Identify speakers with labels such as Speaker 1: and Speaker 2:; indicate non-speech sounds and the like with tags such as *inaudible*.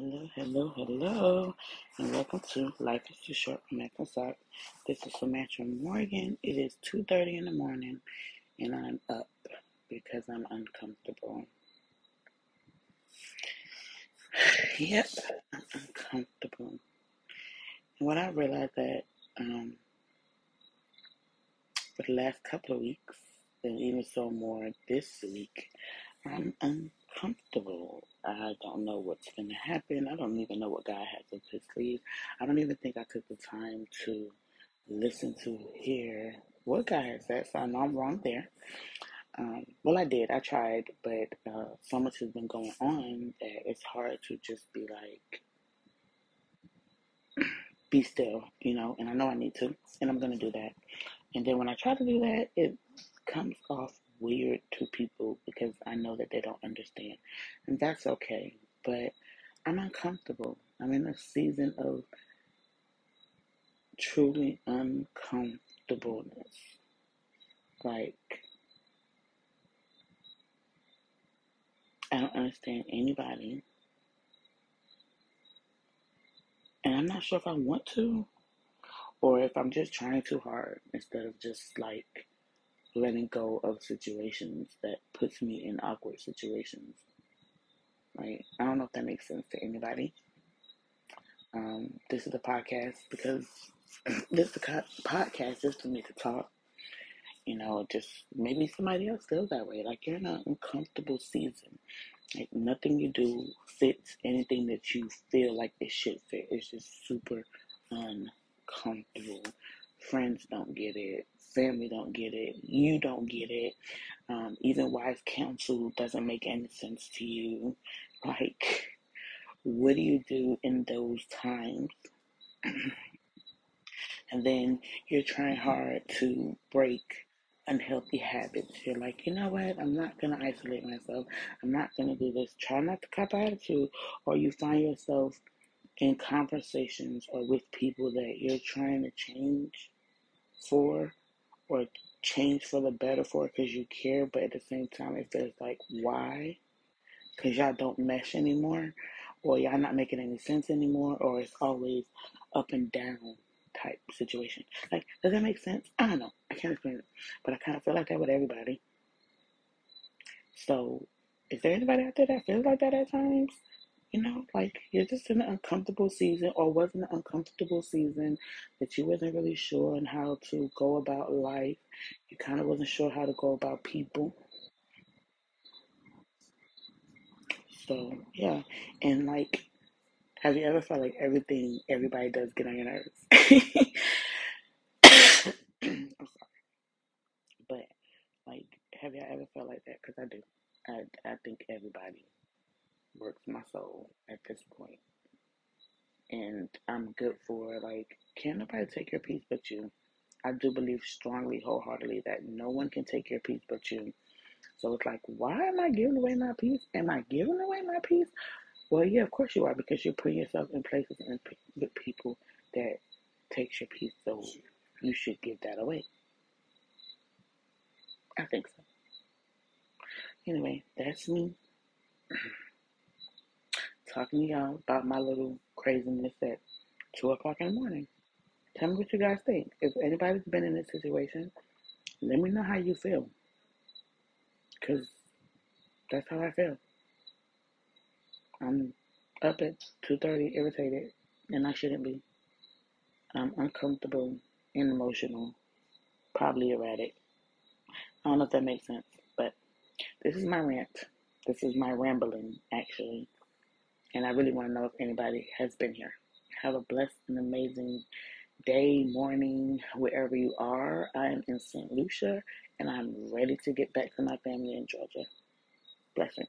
Speaker 1: Hello, hello, hello, and welcome to Life is Too Short Mac and This is Samantha Morgan. It is 2.30 in the morning, and I'm up because I'm uncomfortable. yep, I'm uncomfortable. And what I realized that um, for the last couple of weeks, and even so more this week, I'm uncomfortable. I don't know what's going to happen. I don't even know what God has up his sleeve. I don't even think I took the time to listen to hear what God has said, so I know I'm wrong there. Um, well, I did. I tried, but uh, so much has been going on that it's hard to just be like, *clears throat* be still, you know. And I know I need to, and I'm going to do that. And then when I try to do that, it comes off weird to people because I know that they don't understand. And that's okay. But I'm uncomfortable. I'm in a season of truly uncomfortableness. Like, I don't understand anybody. And I'm not sure if I want to or if I'm just trying too hard instead of just like letting go of situations that puts me in awkward situations. Right? I don't know if that makes sense to anybody. Um, this is a podcast because *laughs* this is podcast just for me to talk. You know, just maybe somebody else feels that way. Like you're in an uncomfortable season. Like nothing you do fits anything that you feel like it should fit. It's just super uncomfortable. Friends don't get it. Family don't get it. You don't get it. Um, even wise counsel doesn't make any sense to you. Like, what do you do in those times? *clears throat* and then you're trying hard to break unhealthy habits. You're like, you know what? I'm not gonna isolate myself. I'm not gonna do this. Try not to cop attitude, or you find yourself in conversations or with people that you're trying to change for, or change for the better for because you care, but at the same time, it feels like why? Because y'all don't mesh anymore, or y'all not making any sense anymore, or it's always up and down type situation. Like, does that make sense? I don't know. I can't explain it. But I kind of feel like that with everybody. So, is there anybody out there that feels like that at times? You know, like you're just in an uncomfortable season or was in an uncomfortable season that you wasn't really sure on how to go about life. You kind of wasn't sure how to go about people. So, yeah. And like, have you ever felt like everything everybody does get on your nerves? *laughs* I'm sorry. But like, have you ever felt like that? Because I do. I I think everybody works my soul at this point, and I'm good for like, can't nobody take your peace but you. I do believe strongly, wholeheartedly, that no one can take your peace but you. So it's like, why am I giving away my peace? Am I giving away my peace? Well, yeah, of course you are, because you're putting yourself in places and with people that takes your peace. So you should give that away. I think so. Anyway, that's me *clears throat* talking to y'all about my little craziness at 2 o'clock in the morning. Tell me what you guys think. If anybody's been in this situation, let me know how you feel. Because that's how I feel. I'm up at 2.30 irritated, and I shouldn't be. I'm uncomfortable and emotional, probably erratic. I don't know if that makes sense, but this is my rant. This is my rambling, actually. And I really want to know if anybody has been here. Have a blessed and amazing day, morning, wherever you are. I am in St. Lucia and I'm ready to get back to my family in Georgia. Blessings.